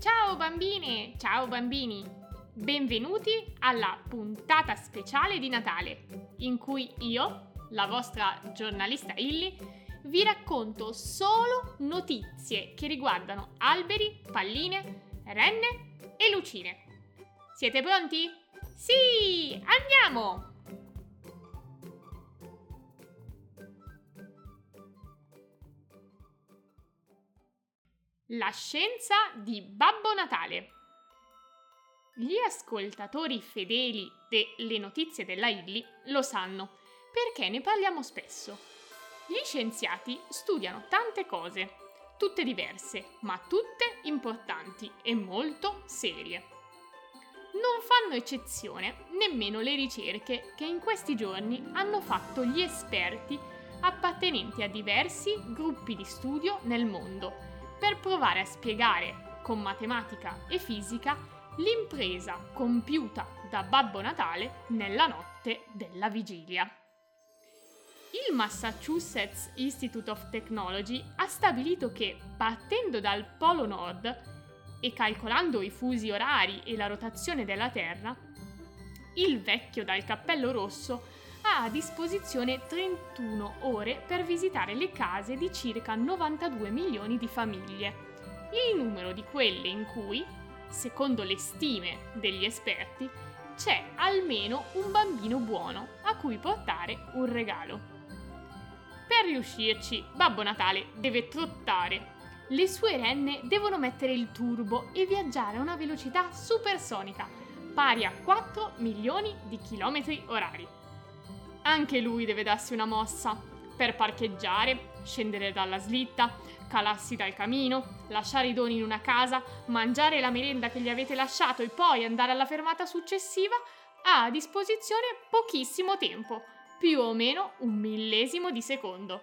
Ciao bambine, ciao bambini! Benvenuti alla puntata speciale di Natale, in cui io, la vostra giornalista Illy, vi racconto solo notizie che riguardano alberi, palline, renne e lucine. Siete pronti? Sì, andiamo! La scienza di Babbo Natale. Gli ascoltatori fedeli delle notizie della Illy lo sanno perché ne parliamo spesso. Gli scienziati studiano tante cose, tutte diverse, ma tutte importanti e molto serie. Non fanno eccezione nemmeno le ricerche che in questi giorni hanno fatto gli esperti appartenenti a diversi gruppi di studio nel mondo per provare a spiegare con matematica e fisica l'impresa compiuta da Babbo Natale nella notte della vigilia. Il Massachusetts Institute of Technology ha stabilito che, partendo dal Polo Nord e calcolando i fusi orari e la rotazione della Terra, il vecchio dal cappello rosso ha a disposizione 31 ore per visitare le case di circa 92 milioni di famiglie, il numero di quelle in cui, secondo le stime degli esperti, c'è almeno un bambino buono a cui portare un regalo. Per riuscirci, Babbo Natale deve trottare. Le sue renne devono mettere il turbo e viaggiare a una velocità supersonica, pari a 4 milioni di chilometri orari. Anche lui deve darsi una mossa per parcheggiare, scendere dalla slitta, calarsi dal camino, lasciare i doni in una casa, mangiare la merenda che gli avete lasciato e poi andare alla fermata successiva, ha a disposizione pochissimo tempo, più o meno un millesimo di secondo.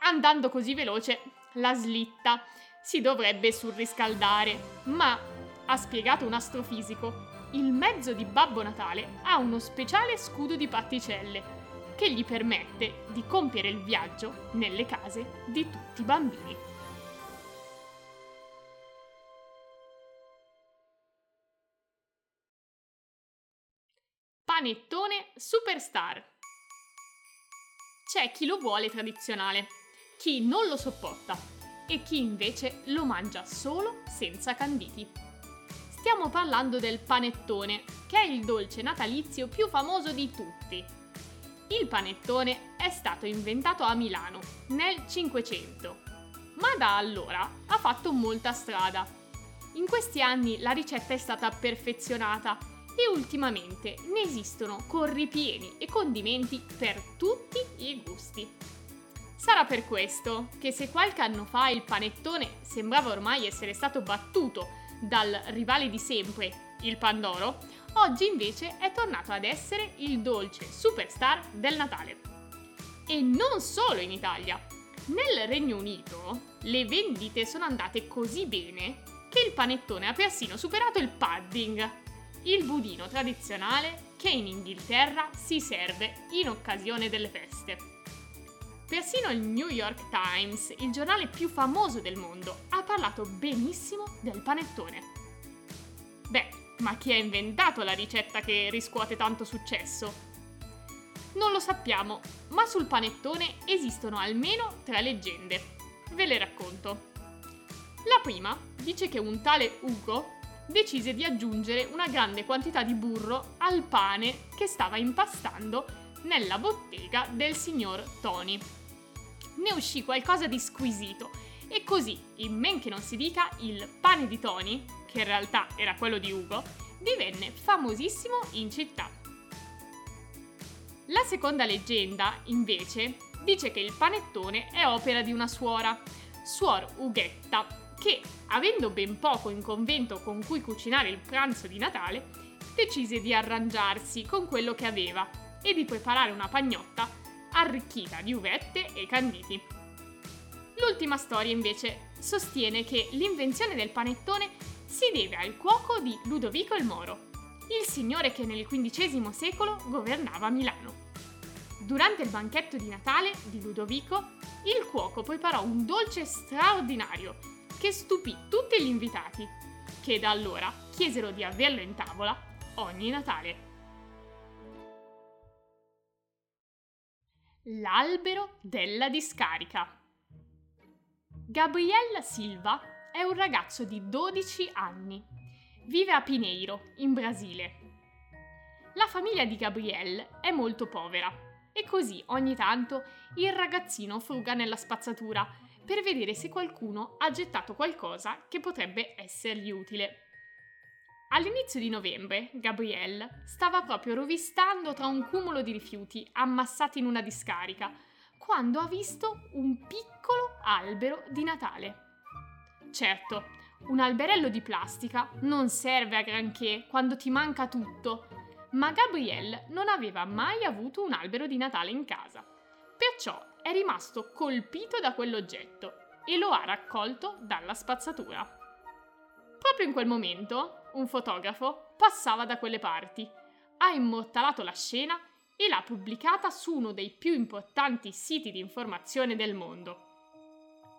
Andando così veloce, la slitta si dovrebbe surriscaldare, ma, ha spiegato un astrofisico, il mezzo di Babbo Natale ha uno speciale scudo di particelle che gli permette di compiere il viaggio nelle case di tutti i bambini. Panettone Superstar. C'è chi lo vuole tradizionale, chi non lo sopporta e chi invece lo mangia solo senza canditi stiamo parlando del panettone, che è il dolce natalizio più famoso di tutti. Il panettone è stato inventato a Milano nel Cinquecento, ma da allora ha fatto molta strada. In questi anni la ricetta è stata perfezionata e ultimamente ne esistono corripieni e condimenti per tutti i gusti. Sarà per questo che se qualche anno fa il panettone sembrava ormai essere stato battuto dal rivale di sempre, il Pandoro, oggi invece è tornato ad essere il dolce superstar del Natale. E non solo in Italia. Nel Regno Unito le vendite sono andate così bene che il panettone ha persino superato il pudding, il budino tradizionale che in Inghilterra si serve in occasione delle feste. Persino il New York Times, il giornale più famoso del mondo, ha parlato benissimo del panettone. Beh, ma chi ha inventato la ricetta che riscuote tanto successo? Non lo sappiamo, ma sul panettone esistono almeno tre leggende. Ve le racconto. La prima dice che un tale Ugo decise di aggiungere una grande quantità di burro al pane che stava impastando nella bottega del signor Tony ne uscì qualcosa di squisito e così, in men che non si dica, il pane di Tony, che in realtà era quello di Ugo, divenne famosissimo in città. La seconda leggenda, invece, dice che il panettone è opera di una suora, suor Ughetta, che, avendo ben poco in convento con cui cucinare il pranzo di Natale, decise di arrangiarsi con quello che aveva e di preparare una pagnotta arricchita di uvette e canditi. L'ultima storia invece sostiene che l'invenzione del panettone si deve al cuoco di Ludovico il Moro, il signore che nel XV secolo governava Milano. Durante il banchetto di Natale di Ludovico, il cuoco preparò un dolce straordinario che stupì tutti gli invitati che da allora chiesero di averlo in tavola ogni Natale. L'albero della discarica. Gabriel Silva è un ragazzo di 12 anni. Vive a Pineiro, in Brasile. La famiglia di Gabriel è molto povera e così ogni tanto il ragazzino fruga nella spazzatura per vedere se qualcuno ha gettato qualcosa che potrebbe essergli utile. All'inizio di novembre, Gabrielle stava proprio rovistando tra un cumulo di rifiuti ammassati in una discarica, quando ha visto un piccolo albero di Natale. Certo, un alberello di plastica non serve a granché quando ti manca tutto, ma Gabrielle non aveva mai avuto un albero di Natale in casa. Perciò è rimasto colpito da quell'oggetto e lo ha raccolto dalla spazzatura. Proprio in quel momento, un fotografo passava da quelle parti, ha immortalato la scena e l'ha pubblicata su uno dei più importanti siti di informazione del mondo.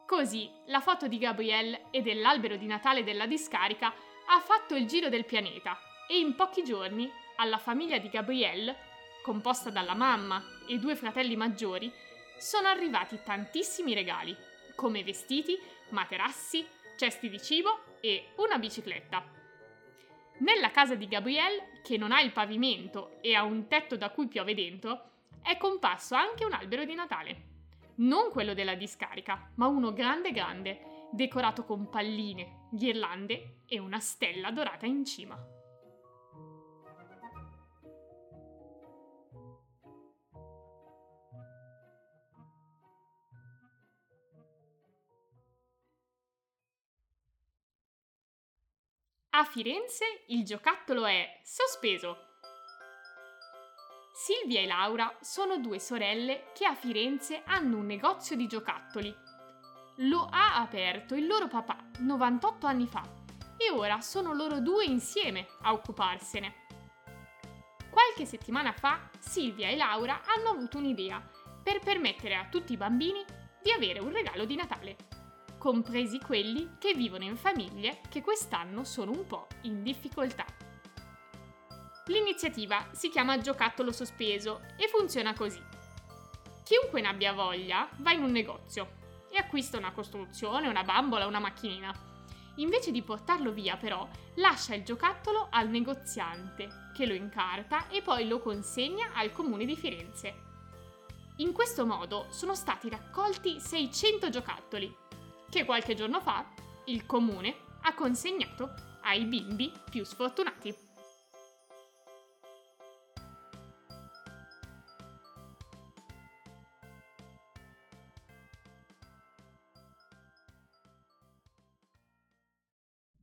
Così la foto di Gabrielle e dell'albero di Natale della discarica ha fatto il giro del pianeta e in pochi giorni alla famiglia di Gabrielle, composta dalla mamma e due fratelli maggiori, sono arrivati tantissimi regali, come vestiti, materassi, cesti di cibo e una bicicletta. Nella casa di Gabrielle, che non ha il pavimento e ha un tetto da cui piove dentro, è comparso anche un albero di Natale. Non quello della discarica, ma uno grande grande, decorato con palline, ghirlande e una stella dorata in cima. A Firenze il giocattolo è sospeso. Silvia e Laura sono due sorelle che a Firenze hanno un negozio di giocattoli. Lo ha aperto il loro papà 98 anni fa e ora sono loro due insieme a occuparsene. Qualche settimana fa Silvia e Laura hanno avuto un'idea per permettere a tutti i bambini di avere un regalo di Natale compresi quelli che vivono in famiglie che quest'anno sono un po' in difficoltà. L'iniziativa si chiama Giocattolo Sospeso e funziona così. Chiunque ne abbia voglia va in un negozio e acquista una costruzione, una bambola, una macchinina. Invece di portarlo via, però, lascia il giocattolo al negoziante, che lo incarta e poi lo consegna al comune di Firenze. In questo modo sono stati raccolti 600 giocattoli che qualche giorno fa il comune ha consegnato ai bimbi più sfortunati.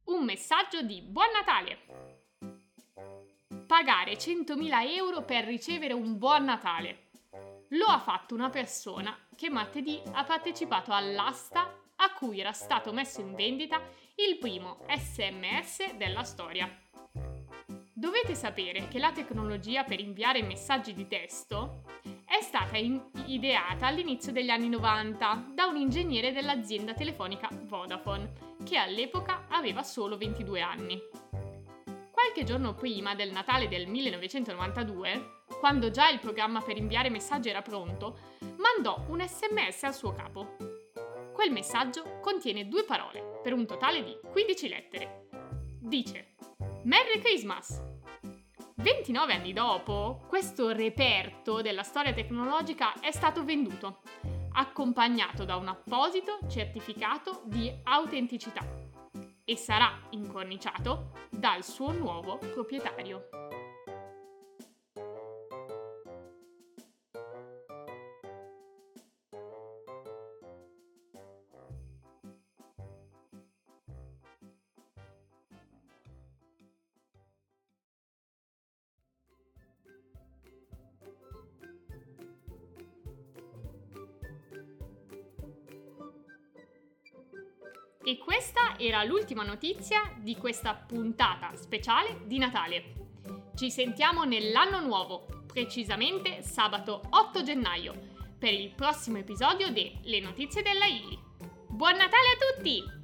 Un messaggio di Buon Natale! Pagare 100.000 euro per ricevere un Buon Natale. Lo ha fatto una persona che martedì ha partecipato all'asta cui era stato messo in vendita il primo SMS della storia. Dovete sapere che la tecnologia per inviare messaggi di testo è stata in- ideata all'inizio degli anni 90 da un ingegnere dell'azienda telefonica Vodafone, che all'epoca aveva solo 22 anni. Qualche giorno prima del Natale del 1992, quando già il programma per inviare messaggi era pronto, mandò un sms al suo capo Quel messaggio contiene due parole, per un totale di 15 lettere. Dice Merry Christmas! 29 anni dopo, questo reperto della storia tecnologica è stato venduto, accompagnato da un apposito certificato di autenticità e sarà incorniciato dal suo nuovo proprietario. E questa era l'ultima notizia di questa puntata speciale di Natale. Ci sentiamo nell'anno nuovo, precisamente sabato 8 gennaio, per il prossimo episodio di Le notizie della Illy. Buon Natale a tutti!